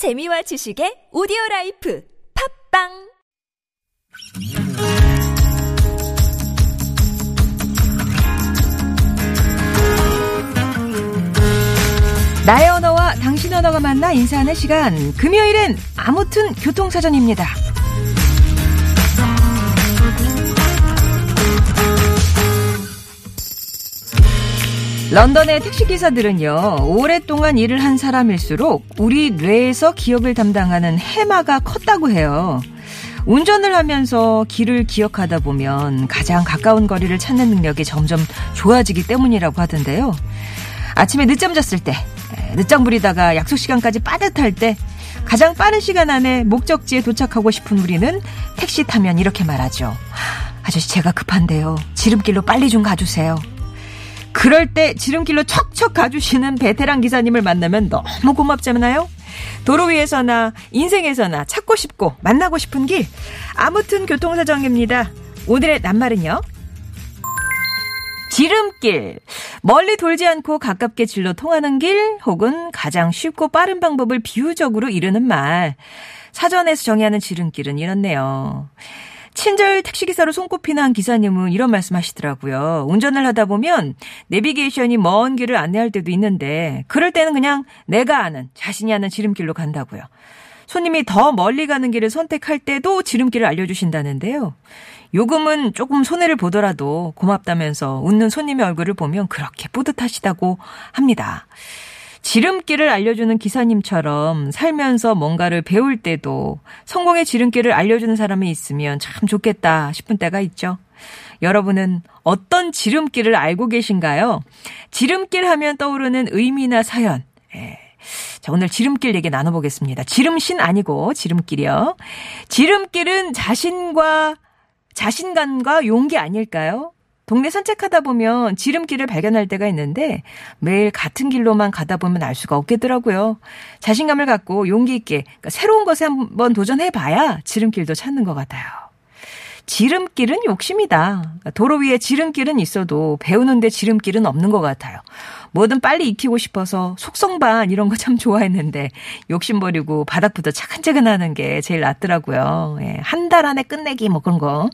재미와 지식의 오디오 life 팟빵 나의 언어와 당신 언어가 만나 인사하는 시간. 금요일엔 아무튼 교통사전입니다. 런던의 택시기사들은요, 오랫동안 일을 한 사람일수록 우리 뇌에서 기억을 담당하는 해마가 컸다고 해요. 운전을 하면서 길을 기억하다 보면 가장 가까운 거리를 찾는 능력이 점점 좋아지기 때문이라고 하던데요. 아침에 늦잠 잤을 때, 늦장 부리다가 약속 시간까지 빠듯할 때, 가장 빠른 시간 안에 목적지에 도착하고 싶은 우리는 택시 타면 이렇게 말하죠. 아저씨 제가 급한데요. 지름길로 빨리 좀 가주세요. 그럴 때 지름길로 척척 가주시는 베테랑 기사님을 만나면 너무 고맙잖아요. 도로 위에서나 인생에서나 찾고 싶고 만나고 싶은 길. 아무튼 교통사정입니다. 오늘의 낱말은요. 지름길. 멀리 돌지 않고 가깝게 질로 통하는 길 혹은 가장 쉽고 빠른 방법을 비유적으로 이르는 말. 사전에서 정의하는 지름길은 이렇네요. 친절 택시기사로 손꼽히는 한 기사님은 이런 말씀 하시더라고요. 운전을 하다 보면 내비게이션이 먼 길을 안내할 때도 있는데 그럴 때는 그냥 내가 아는 자신이 아는 지름길로 간다고요. 손님이 더 멀리 가는 길을 선택할 때도 지름길을 알려주신다는데요. 요금은 조금 손해를 보더라도 고맙다면서 웃는 손님의 얼굴을 보면 그렇게 뿌듯하시다고 합니다. 지름길을 알려주는 기사님처럼 살면서 뭔가를 배울 때도 성공의 지름길을 알려주는 사람이 있으면 참 좋겠다 싶은 때가 있죠. 여러분은 어떤 지름길을 알고 계신가요? 지름길 하면 떠오르는 의미나 사연. 예. 자, 오늘 지름길 얘기 나눠보겠습니다. 지름신 아니고 지름길이요. 지름길은 자신과, 자신감과 용기 아닐까요? 동네 산책하다 보면 지름길을 발견할 때가 있는데 매일 같은 길로만 가다 보면 알 수가 없겠더라고요. 자신감을 갖고 용기 있게 그러니까 새로운 것에 한번 도전해 봐야 지름길도 찾는 것 같아요. 지름길은 욕심이다. 도로 위에 지름길은 있어도 배우는데 지름길은 없는 것 같아요. 뭐든 빨리 익히고 싶어서 속성반 이런 거 참 좋아했는데 욕심 버리고 바닥부터 차근차근하는 게 제일 낫더라고요. 예, 한달 안에 끝내기 뭐 그런 거.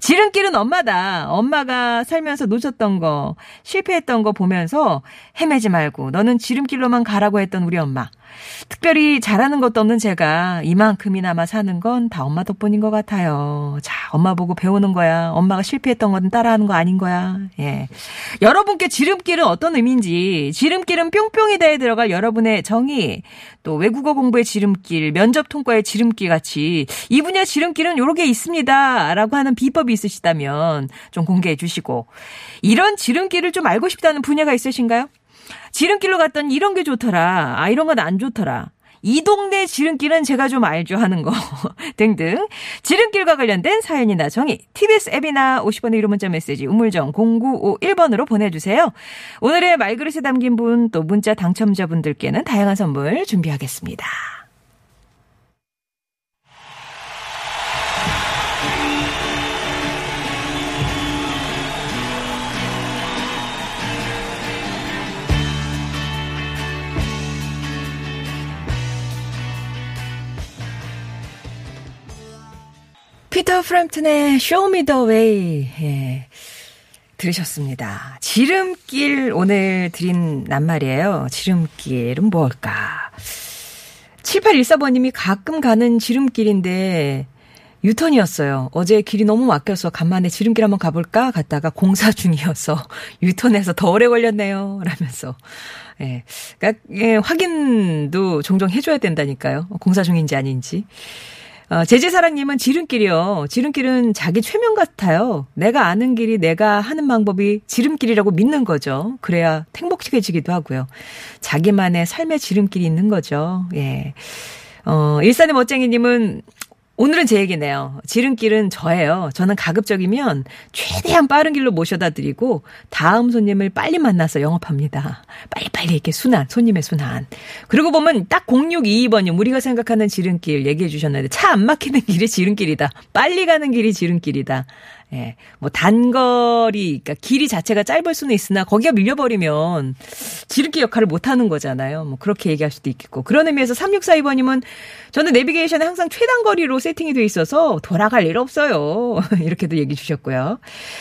지름길은 엄마다. 엄마가 살면서 놓쳤던 거, 실패했던 거 보면서 헤매지 말고 너는 지름길로만 가라고 했던 우리 엄마. 특별히 잘하는 것도 없는 제가 이만큼이나마 사는 건 다 엄마 덕분인 것 같아요. 자, 엄마 보고 배우는 거야. 엄마가 실패했던 건 따라하는 거 아닌 거야. 예. 여러분께 지름길은 어떤 의미인지, 지름길은 뿅뿅이다에 들어갈 여러분의 정의, 또 외국어 공부의 지름길, 면접 통과의 지름길 같이 이 분야 지름길은 요렇게 있습니다. 라고 하는 비법이 있으시다면 좀 공개해 주시고, 이런 지름길을 좀 알고 싶다는 분야가 있으신가요? 지름길로 갔더니 이런 게 좋더라. 아, 이런 건 안 좋더라. 이 동네 지름길은 제가 좀 알죠 하는 거 등등 지름길과 관련된 사연이나 정의 TBS 앱이나 50번의 유료 문자 메시지 우물정 0951번으로 보내주세요. 오늘의 말그릇에 담긴 분 또 문자 당첨자분들께는 다양한 선물 준비하겠습니다. 피터 프램튼의 Show Me the Way. 예. 들으셨습니다. 지름길 오늘 드린 낱말이에요. 지름길은 뭘까? 7814번님이 가끔 가는 지름길인데 유턴이었어요. 어제 길이 너무 막혀서 간만에 지름길 한번 가볼까? 갔다가 공사 중이어서 유턴해서 더 오래 걸렸네요. 라면서. 예. 그러니까, 예, 확인도 종종 해줘야 된다니까요. 공사 중인지 아닌지. 어, 제재사랑님은 지름길이요. 지름길은 자기 최면 같아요. 내가 아는 길이 내가 하는 방법이 지름길이라고 믿는 거죠. 그래야 행복해지기도 하고요. 자기만의 삶의 지름길이 있는 거죠. 예. 어, 일산의 멋쟁이님은 오늘은 제 얘기네요. 지름길은 저예요. 저는 가급적이면 최대한 빠른 길로 모셔다 드리고 다음 손님을 빨리 만나서 영업합니다. 빨리빨리 이렇게 순환, 손님의 순환. 그리고 보면 딱 0622번님 우리가 생각하는 지름길 얘기해 주셨는데 차 안 막히는 길이 지름길이다. 빨리 가는 길이 지름길이다. 예, 뭐 단거리, 그러니까 길이 자체가 짧을 수는 있으나 거기가 밀려버리면 지름길 역할을 못 하는 거잖아요. 뭐 그렇게 얘기할 수도 있겠고. 그런 의미에서 3642번님은 저는 내비게이션에 항상 최단거리로 세팅이 돼 있어서 돌아갈 일 없어요. 이렇게도 얘기 주셨고요.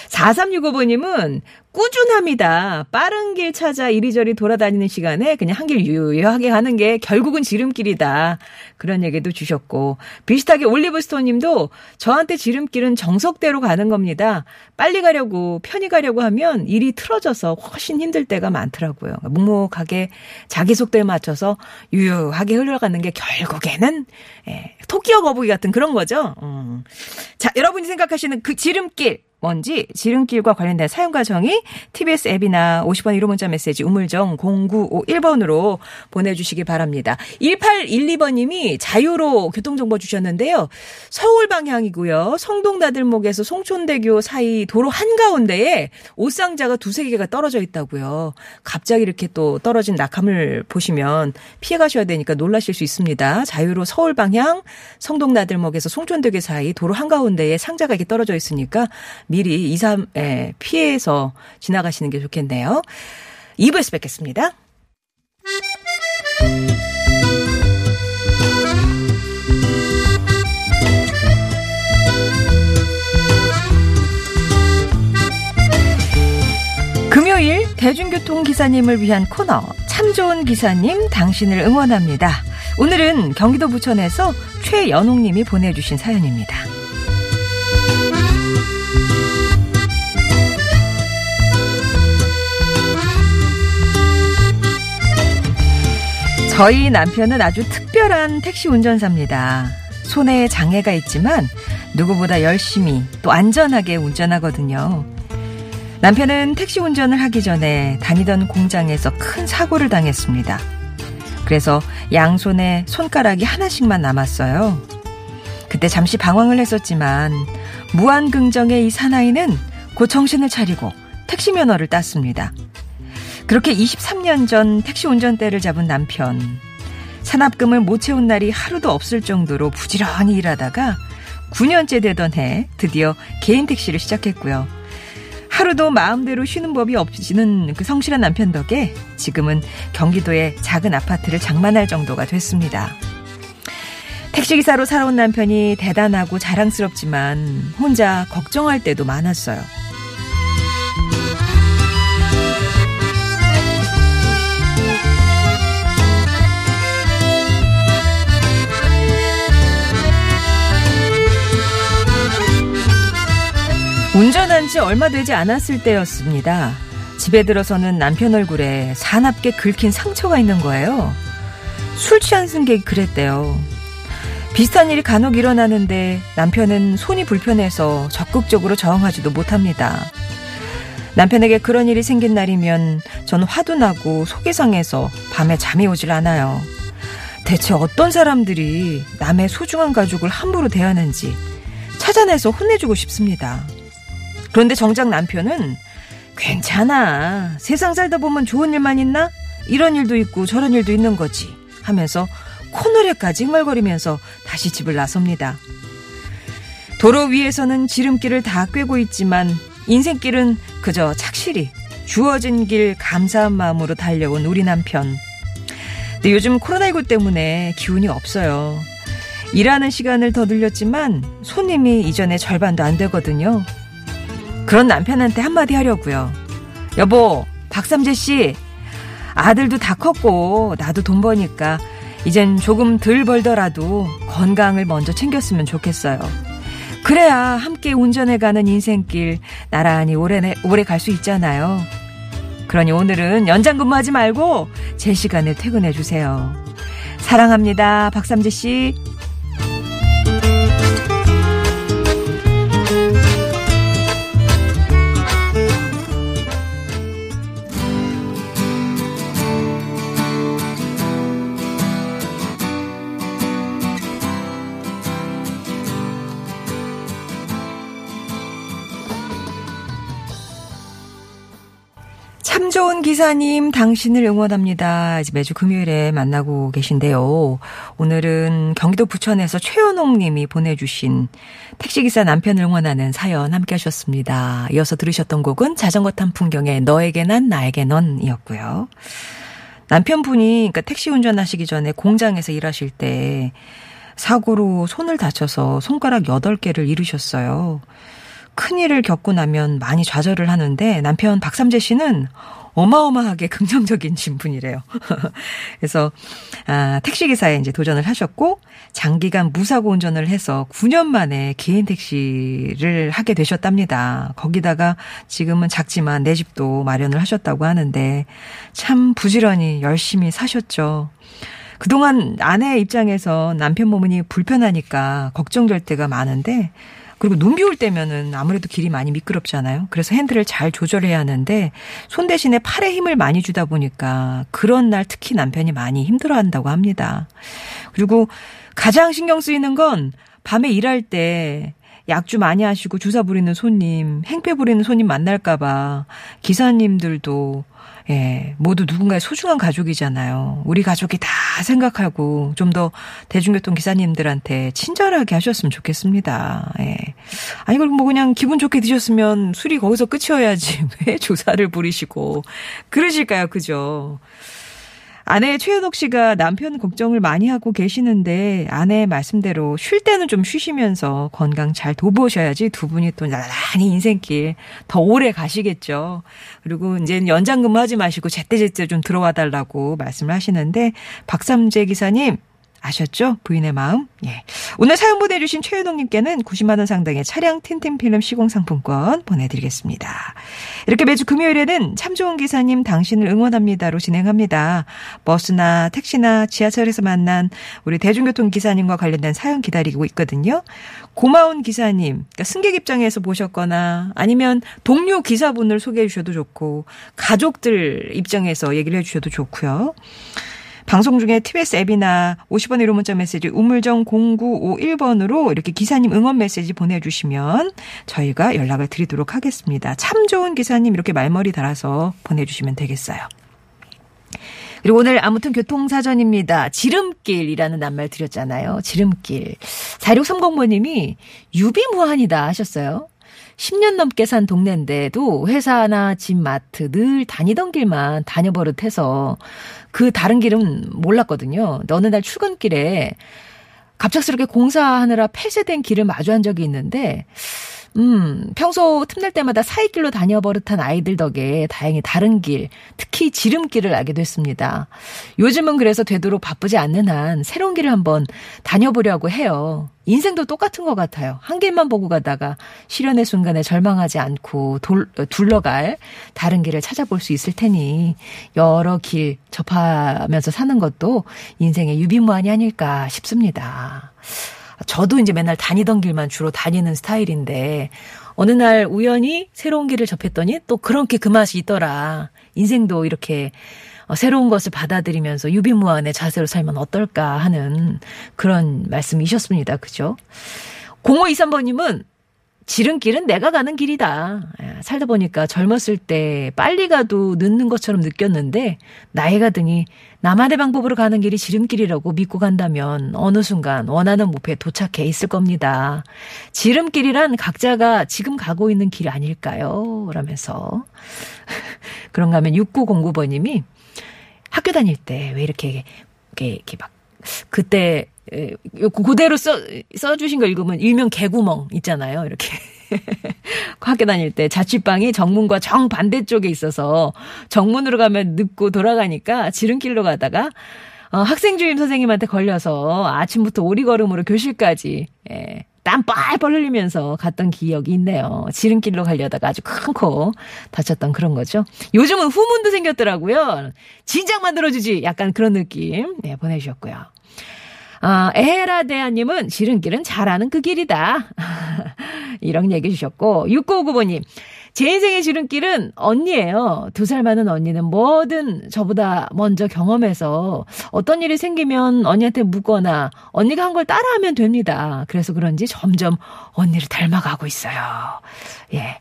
4365번님은 꾸준합니다. 빠른 길 찾아 이리저리 돌아다니는 시간에 그냥 한 길 유유하게 가는 게 결국은 지름길이다. 그런 얘기도 주셨고 비슷하게 올리브스톤 님도 저한테 지름길은 정석대로 가는 겁니다. 빨리 가려고 편히 가려고 하면 일이 틀어져서 훨씬 힘들 때가 많더라고요. 묵묵하게 자기 속도에 맞춰서 유유하게 흘러가는 게 결국에는 예, 토끼와 거북이 같은 그런 거죠. 음. 자, 여러분이 생각하시는 그 지름길 뭔지 지름길과 관련된 사용 과정이 TBS 앱이나 50번 1호 문자 메시지 우물정 0951번으로 보내주시기 바랍니다. 1812번님이 자유로 교통정보 주셨는데요. 서울 방향이고요. 성동 나들목에서 송촌대교 사이 도로 한가운데에 옷상자가 두세 개가 떨어져 있다고요. 갑자기 이렇게 또 떨어진 낙하물 보시면 피해 가셔야 되니까 놀라실 수 있습니다. 자유로 서울 방향 성동나들목에서 송촌대교 사이 도로 한가운데에 상자가 이렇게 떨어져 있으니까 미리 2, 3, 에 피해서 지나가시는 게 좋겠네요. 2부에서 뵙겠습니다. 금요일 대중교통 기사님을 위한 코너 참 좋은 기사님 당신을 응원합니다. 오늘은 경기도 부천에서 최연옥님이 보내주신 사연입니다. 저희 남편은 아주 특별한 택시 운전사입니다. 손에 장애가 있지만 누구보다 열심히 또 안전하게 운전하거든요. 남편은 택시 운전을 하기 전에 다니던 공장에서 큰 사고를 당했습니다. 그래서 양손에 손가락이 하나씩만 남았어요. 그때 잠시 방황을 했었지만 무한긍정의 이 사나이는 곧 정신을 차리고 택시 면허를 땄습니다. 그렇게 23년 전 택시 운전대를 잡은 남편. 산업금을 못 채운 날이 하루도 없을 정도로 부지런히 일하다가 9년째 되던 해 드디어 개인 택시를 시작했고요. 하루도 마음대로 쉬는 법이 없지는 그 성실한 남편 덕에 지금은 경기도의 작은 아파트를 장만할 정도가 됐습니다. 택시기사로 살아온 남편이 대단하고 자랑스럽지만 혼자 걱정할 때도 많았어요. 운전 한 지 얼마 되지 않았을 때였습니다. 집에 들어서는 남편 얼굴에 사납게 긁힌 상처가 있는 거예요. 술 취한 승객이 그랬대요. 비슷한 일이 간혹 일어나는데 남편은 손이 불편해서 적극적으로 저항하지도 못합니다. 남편에게 그런 일이 생긴 날이면 전 화도 나고 속이 상해서 밤에 잠이 오질 않아요. 대체 어떤 사람들이 남의 소중한 가족을 함부로 대하는지 찾아내서 혼내주고 싶습니다. 그런데 정작 남편은 괜찮아. 세상 살다 보면 좋은 일만 있나? 이런 일도 있고 저런 일도 있는 거지. 하면서 코노래까지 흥얼거리면서 다시 집을 나섭니다. 도로 위에서는 지름길을 다 꿰고 있지만 인생길은 그저 착실히 주어진 길 감사한 마음으로 달려온 우리 남편. 근데 요즘 코로나19 때문에 기운이 없어요. 일하는 시간을 더 늘렸지만 손님이 이전에 절반도 안 되거든요. 그런 남편한테 한마디 하려고요. 여보, 박삼재 씨, 아들도 다 컸고 나도 돈 버니까 이젠 조금 덜 벌더라도 건강을 먼저 챙겼으면 좋겠어요. 그래야 함께 운전해가는 인생길 나란히 오래 오래 갈 수 있잖아요. 그러니 오늘은 연장 근무하지 말고 제 시간에 퇴근해 주세요. 사랑합니다, 박삼재 씨. 기사님, 당신을 응원합니다. 매주 금요일에 만나고 계신데요. 오늘은 경기도 부천에서 최현옥 님이 보내주신 택시기사 남편을 응원하는 사연 함께 하셨습니다. 이어서 들으셨던 곡은 자전거 탄 풍경의 너에게 난 나에게 넌 이었고요. 남편분이 그러니까 택시 운전하시기 전에 공장에서 일하실 때 사고로 손을 다쳐서 손가락 8개를 잃으셨어요. 큰일을 겪고 나면 많이 좌절을 하는데 남편 박삼재 씨는 어마어마하게 긍정적인 신분이래요. 그래서 아, 택시 기사에 이제 도전을 하셨고 장기간 무사고 운전을 해서 9년 만에 개인 택시를 하게 되셨답니다. 거기다가 지금은 작지만 내 집도 마련을 하셨다고 하는데 참 부지런히 열심히 사셨죠. 그동안 아내 입장에서 남편 몸이 불편하니까 걱정될 때가 많은데 그리고 눈 비올 때면은 아무래도 길이 많이 미끄럽잖아요. 그래서 핸들을 잘 조절해야 하는데 손 대신에 팔에 힘을 많이 주다 보니까 그런 날 특히 남편이 많이 힘들어 한다고 합니다. 그리고 가장 신경 쓰이는 건 밤에 일할 때 약주 많이 하시고 주사 부리는 손님, 행패 부리는 손님 만날까봐 기사님들도 예, 모두 누군가의 소중한 가족이잖아요. 우리 가족이 다 생각하고 좀 더 대중교통 기사님들한테 친절하게 하셨으면 좋겠습니다. 예. 아니, 그럼 뭐 그냥 기분 좋게 드셨으면 술이 거기서 끝이어야지. 왜 조사를 부리시고. 그러실까요? 그죠? 아내 최현옥 씨가 남편 걱정을 많이 하고 계시는데 아내 말씀대로 쉴 때는 좀 쉬시면서 건강 잘 돌보셔야지 두 분이 또 나란히 인생길 더 오래 가시겠죠. 그리고 이제 연장 근무 하지 마시고 제때제때 좀 들어와 달라고 말씀을 하시는데 박삼재 기사님 아셨죠? 부인의 마음. 예. 오늘 사연 보내주신 최현옥님께는 90만원 상당의 차량 틴틴 필름 시공상품권 보내드리겠습니다. 이렇게 매주 금요일에는 참 좋은 기사님 당신을 응원합니다로 진행합니다. 버스나 택시나 지하철에서 만난 우리 대중교통 기사님과 관련된 사연 기다리고 있거든요. 고마운 기사님, 그러니까 승객 입장에서 보셨거나 아니면 동료 기사분을 소개해 주셔도 좋고 가족들 입장에서 얘기를 해 주셔도 좋고요. 방송 중에 TBS 앱이나 50원 1호 문자 메시지 우물정 0951번으로 이렇게 기사님 응원 메시지 보내주시면 저희가 연락을 드리도록 하겠습니다. 참 좋은 기사님 이렇게 말머리 달아서 보내주시면 되겠어요. 그리고 오늘 아무튼 교통사전입니다. 지름길이라는 낱말 드렸잖아요. 지름길. 4630번님이 유비무한이다 하셨어요. 10년 넘게 산 동네인데도 회사나 집 마트 늘 다니던 길만 다녀버릇해서 그 다른 길은 몰랐거든요. 어느 날 출근길에 갑작스럽게 공사하느라 폐쇄된 길을 마주한 적이 있는데 음, 평소 틈날 때마다 사이길로 다녀 버릇한 아이들 덕에 다행히 다른 길, 특히 지름길을 알게 됐습니다. 요즘은 그래서 되도록 바쁘지 않는 한 새로운 길을 한번 다녀보려고 해요. 인생도 똑같은 것 같아요. 한 길만 보고 가다가 실현의 순간에 절망하지 않고 돌, 둘러갈 다른 길을 찾아볼 수 있을 테니 여러 길 접하면서 사는 것도 인생의 유비무환이 아닐까 싶습니다. 저도 이제 맨날 다니던 길만 주로 다니는 스타일인데 어느 날 우연히 새로운 길을 접했더니 또 그렇게 그 맛이 있더라. 인생도 이렇게 어, 새로운 것을 받아들이면서 유비무환의 자세로 살면 어떨까 하는 그런 말씀이셨습니다. 그죠? 0523번님은 지름길은 내가 가는 길이다. 예, 살다 보니까 젊었을 때 빨리 가도 늦는 것처럼 느꼈는데 나이가 드니 나만의 방법으로 가는 길이 지름길이라고 믿고 간다면 어느 순간 원하는 목표에 도착해 있을 겁니다. 지름길이란 각자가 지금 가고 있는 길 아닐까요? 라면서 그런가 하면 6909번님이 학교 다닐 때 왜 이렇게 이렇게, 이렇게 막 그때 그대로 써 써주신 거 읽으면 일명 개구멍 있잖아요. 이렇게 학교 다닐 때 자취방이 정문과 정 반대쪽에 있어서 정문으로 가면 늦고 돌아가니까 지름길로 가다가 어, 학생 주임 선생님한테 걸려서 아침부터 오리걸음으로 교실까지 예, 땀 뻘뻘 흘리면서 갔던 기억이 있네요. 지름길로 가려다가 아주 큰 코 다쳤던 그런 거죠. 요즘은 후문도 생겼더라고요. 진작 만들어주지 약간 그런 느낌 네, 보내주셨고요. 아, 에헤라데아님은 지름길은 잘하는 그 길이다. 이런 얘기 주셨고, 6959번님. 제 인생의 지름길은 언니예요. 두 살 많은 언니는 뭐든 저보다 먼저 경험해서 어떤 일이 생기면 언니한테 묻거나 언니가 한 걸 따라하면 됩니다. 그래서 그런지 점점 언니를 닮아가고 있어요. 예.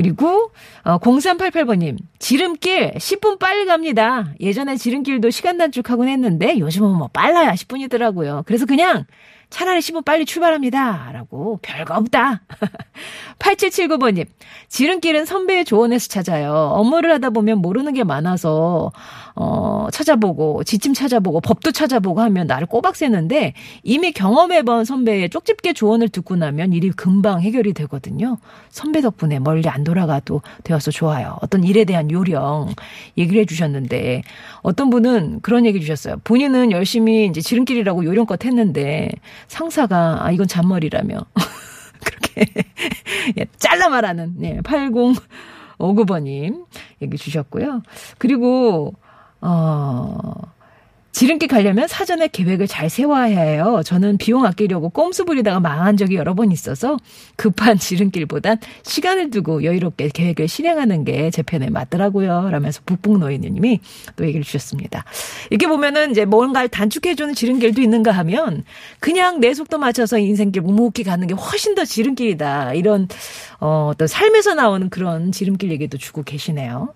그리고 어 0388번님 지름길 10분 빨리 갑니다. 예전에 지름길도 시간 단축하곤 했는데 요즘은 뭐 빨라야 10분이더라고요. 그래서 그냥 차라리 10분 빨리 출발합니다. 라고 별거 없다. 8779번님. 지름길은 선배의 조언에서 찾아요. 업무를 하다 보면 모르는 게 많아서 어, 찾아보고 지침 찾아보고 법도 찾아보고 하면 나를 꼬박 새는데 이미 경험해본 선배의 쪽집게 조언을 듣고 나면 일이 금방 해결이 되거든요. 선배 덕분에 멀리 안 돌아가도 되어서 좋아요. 어떤 일에 대한 요령 얘기를 해주셨는데 어떤 분은 그런 얘기 주셨어요. 본인은 열심히 이제 지름길이라고 요령껏 했는데 상사가 아 이건 잔머리라며 그렇게 예, 잘라 말하는 네, 8059번님 얘기 주셨고요. 그리고 어 지름길 가려면 사전에 계획을 잘 세워야 해요. 저는 비용 아끼려고 꼼수 부리다가 망한 적이 여러 번 있어서 급한 지름길보단 시간을 두고 여유롭게 계획을 실행하는 게 제 편에 맞더라고요. 라면서 북북노인님이 또 얘기를 주셨습니다. 이렇게 보면은 이제 뭔가를 단축해주는 지름길도 있는가 하면 그냥 내 속도 맞춰서 인생길 묵묵히 가는 게 훨씬 더 지름길이다. 이런 어, 어떤 삶에서 나오는 그런 지름길 얘기도 주고 계시네요.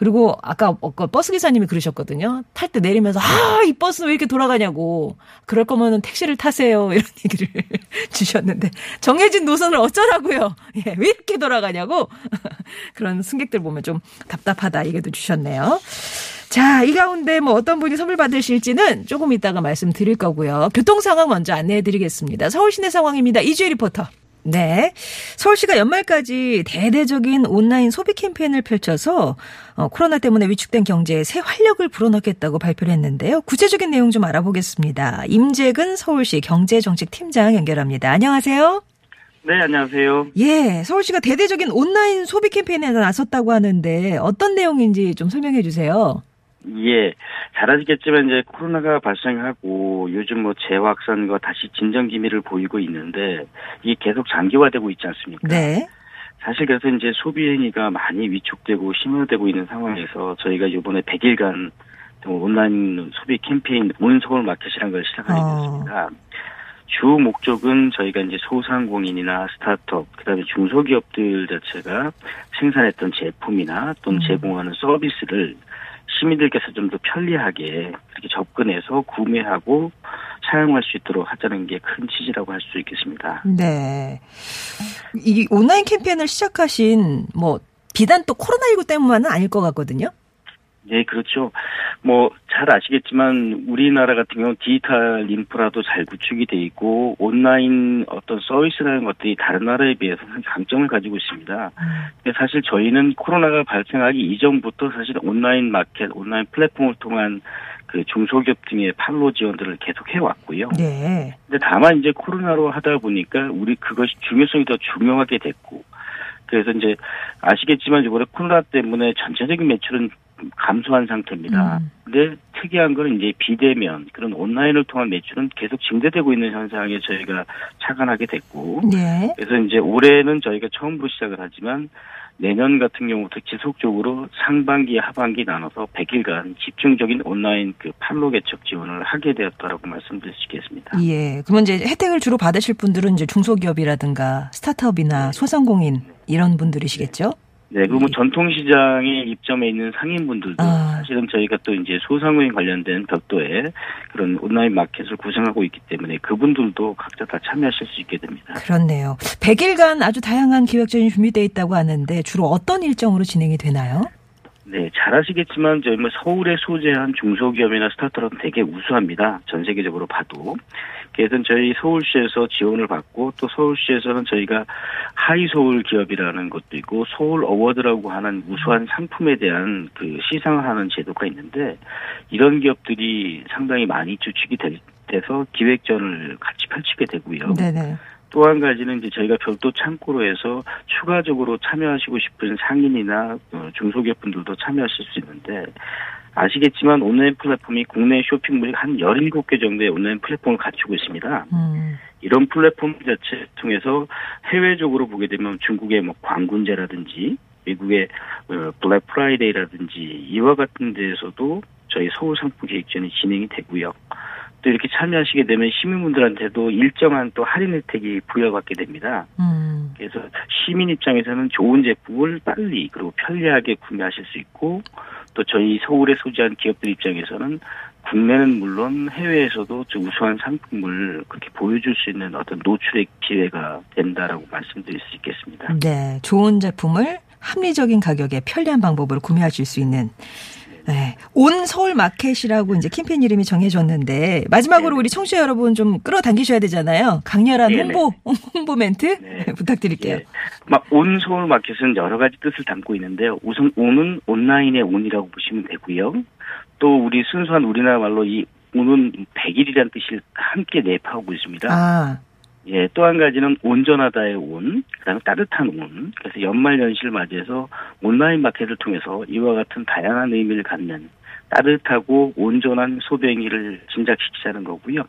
그리고 아까 버스 기사님이 그러셨거든요. 탈 때 내리면서 아 이 버스 왜 이렇게 돌아가냐고. 그럴 거면은 택시를 타세요 이런 얘기를 주셨는데 정해진 노선을 어쩌라고요. 예, 왜 이렇게 돌아가냐고 그런 승객들 보면 좀 답답하다 얘기도 주셨네요. 자, 이 가운데 뭐 어떤 분이 선물 받으실지는 조금 이따가 말씀드릴 거고요. 교통 상황 먼저 안내해 드리겠습니다. 서울 시내 상황입니다. 이주혜 리포터. 네. 서울시가 연말까지 대대적인 온라인 소비 캠페인을 펼쳐서 어, 코로나 때문에 위축된 경제에 새 활력을 불어넣겠다고 발표를 했는데요. 구체적인 내용 좀 알아보겠습니다. 임재근 서울시 경제정책팀장 연결합니다. 안녕하세요. 네, 안녕하세요. 예, 서울시가 대대적인 온라인 소비 캠페인에 나섰다고 하는데 어떤 내용인지 좀 설명해 주세요. 예, 잘 아시겠지만 이제 코로나가 발생하고 요즘 뭐 재확산과 다시 진정 기미를 보이고 있는데 이게 계속 장기화되고 있지 않습니까? 네. 사실 그래서 이제 소비 행위가 많이 위축되고 심화되고 있는 상황에서 저희가 이번에 100일간 온라인 소비 캠페인 온 서울 마켓이라는 걸 시작하게 되었습니다. 어. 주 목적은 저희가 이제 소상공인이나 스타트업, 그다음에 중소기업들 자체가 생산했던 제품이나 또는 음. 제공하는 서비스를 시민들께서 좀 더 편리하게 그렇게 접근해서 구매하고 사용할 수 있도록 하자는 게 큰 취지라고 할 수 있겠습니다. 네. 이 온라인 캠페인을 시작하신 뭐 비단 또 코로나19 때문만은 아닐 것 같거든요. 네, 그렇죠. 뭐, 잘 아시겠지만, 우리나라 같은 경우는 디지털 인프라도 잘 구축이 돼 있고, 온라인 어떤 서비스라는 것들이 다른 나라에 비해서 강점을 가지고 있습니다. 음. 사실 저희는 코로나가 발생하기 이전부터 사실 온라인 마켓, 온라인 플랫폼을 통한 그 중소기업 등의 판로 지원들을 계속 해왔고요. 네. 근데 다만 이제 코로나로 하다 보니까 우리 그것이 중요성이 더 중요하게 됐고, 그래서 이제 아시겠지만 이번에 코로나 때문에 전체적인 매출은 감소한 상태입니다. 음. 근데 특이한 거는 이제 비대면 그런 온라인을 통한 매출은 계속 증대되고 있는 현상에 저희가 착안하게 됐고 네. 그래서 이제 올해는 저희가 처음으로 시작을 하지만 내년 같은 경우부터 지속적으로 상반기, 하반기 나눠서 100일간 집중적인 온라인 그 판로 개척 지원을 하게 되었다라고 말씀드릴 수 있겠습니다. 예. 그러면 이제 혜택을 주로 받으실 분들은 이제 중소기업이라든가 스타트업이나 네. 소상공인 이런 분들이시겠죠? 네, 그리고 뭐 전통시장에 입점해 있는 상인분들도 아. 사실은 저희가 또 이제 소상공인 관련된 별도의 그런 온라인 마켓을 구성하고 있기 때문에 그분들도 각자 다 참여하실 수 있게 됩니다. 그렇네요. 100일간 아주 다양한 기획전이 준비되어 있다고 하는데 주로 어떤 일정으로 진행이 되나요? 네, 잘 아시겠지만 저희 뭐 서울에 소재한 중소기업이나 스타트업은 되게 우수합니다. 전 세계적으로 봐도. 그래서 저희 서울시에서 지원을 받고 또 서울시에서는 저희가 하이 서울 기업이라는 것도 있고 서울 award라고 하는 우수한 상품에 대한 그 시상을 하는 제도가 있는데 이런 기업들이 상당히 많이 주축이 돼서 기획전을 같이 펼치게 되고요. 네네. 또한 가지는 이제 저희가 별도 창구로 해서 추가적으로 참여하시고 싶은 상인이나 어, 중소기업분들도 참여하실 수 있는데 아시겠지만 온라인 플랫폼이 국내 쇼핑몰이 한 17개 정도의 온라인 플랫폼을 갖추고 있습니다. 음. 이런 플랫폼 자체 통해서 해외적으로 보게 되면 중국의 뭐 광군제라든지 미국의 어, 블랙 프라이데이라든지 이와 같은 데에서도 저희 서울 상품 기획전이 진행이 되고요. 또 이렇게 참여하시게 되면 시민분들한테도 일정한 또 할인 혜택이 부여받게 됩니다. 음. 그래서 시민 입장에서는 좋은 제품을 빨리 그리고 편리하게 구매하실 수 있고 또 저희 서울에 소지한 기업들 입장에서는 국내는 물론 해외에서도 좀 우수한 상품을 그렇게 보여줄 수 있는 어떤 노출의 기회가 된다라고 말씀드릴 수 있겠습니다. 네, 좋은 제품을 합리적인 가격에 편리한 방법으로 구매하실 수 있는 네, 온 서울 마켓이라고 이제 캠페인 이름이 정해졌는데 마지막으로 네네. 우리 청취자 여러분 좀 끌어당기셔야 되잖아요. 강렬한 네네. 홍보 홍보 멘트 네. 부탁드릴게요. 예. 막온 서울 마켓은 여러 가지 뜻을 담고 있는데요. 우선 온은 온라인의 온이라고 보시면 되고요. 또 우리 순수한 우리나라 말로 이 온은 100일이라는 뜻을 함께 내포하고 있습니다. 아, 예, 또 한 가지는 온전하다의 온, 그다음에 따뜻한 온. 그래서 연말 연시를 맞이해서 온라인 마켓을 통해서 이와 같은 다양한 의미를 갖는 따뜻하고 온전한 소비행위를 진작시키자는 거고요.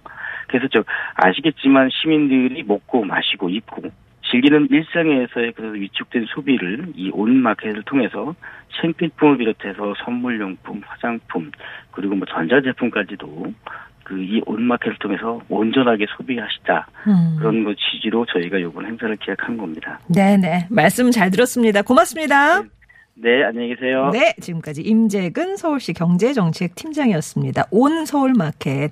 그래서 저 아시겠지만 시민들이 먹고 마시고 입고 즐기는 일상에서의 그 위축된 소비를 이 온 마켓을 통해서 생필품을 비롯해서 선물용품, 화장품 그리고 뭐 전자제품까지도 그 이 온 마켓을 통해서 온전하게 소비하시자 음. 그런 거 취지로 저희가 이번 행사를 기획한 겁니다. 네네 말씀 잘 들었습니다. 고맙습니다. 네, 안녕히 계세요. 네, 지금까지 임재근 서울시 경제정책 팀장이었습니다. 온 서울 마켓.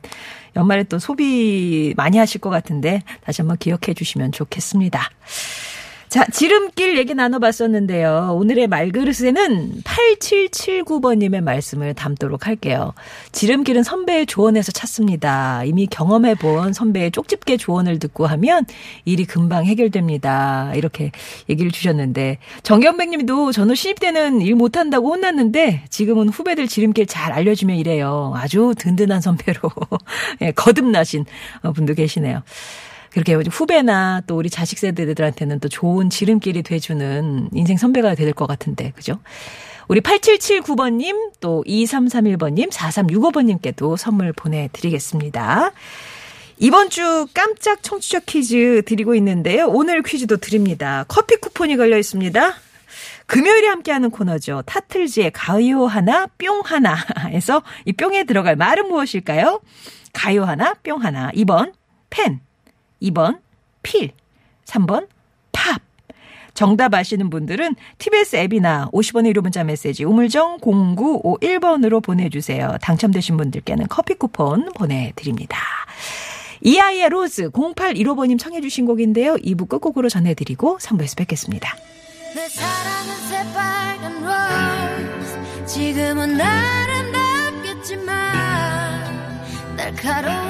연말에 또 소비 많이 하실 것 같은데 다시 한번 기억해 주시면 좋겠습니다. 자, 지름길 얘기 나눠봤었는데요. 오늘의 말그릇에는 8779번님의 말씀을 담도록 할게요. 지름길은 선배의 조언에서 찾습니다. 이미 경험해본 선배의 쪽집게 조언을 듣고 하면 일이 금방 해결됩니다. 이렇게 얘기를 주셨는데, 정경백 님도 전후 신입 때는 일 못한다고 혼났는데, 지금은 후배들 지름길 잘 알려주면 이래요. 아주 든든한 선배로 예, 거듭나신 분도 계시네요. 그렇게 후배나 또 우리 자식 세대들한테는 또 좋은 지름길이 돼주는 인생 선배가 될 것 같은데, 그죠? 우리 8779번님, 또 2331번님, 4365번님께도 선물 보내드리겠습니다. 이번 주 깜짝 청취자 퀴즈 드리고 있는데요. 오늘 퀴즈도 드립니다. 커피 쿠폰이 걸려 있습니다. 금요일에 함께하는 코너죠. 타틀즈의 가요 하나, 뿅 하나에서 이 뿅에 들어갈 말은 무엇일까요? 가요 하나, 뿅 하나. 2번 펜, 2번 필, 3번 팝. 정답 아시는 분들은 TBS 앱이나 50원의 유료 문자 메시지 우물정 0951번으로 보내주세요. 당첨되신 분들께는 커피 쿠폰 보내드립니다. 이하이의 Rose 0815번님 청해 주신 곡인데요. 2부 끝곡으로 전해드리고 3부에서 뵙겠습니다. 내 사랑은 새빨간 rose 지금은 아름답겠지만 날카로운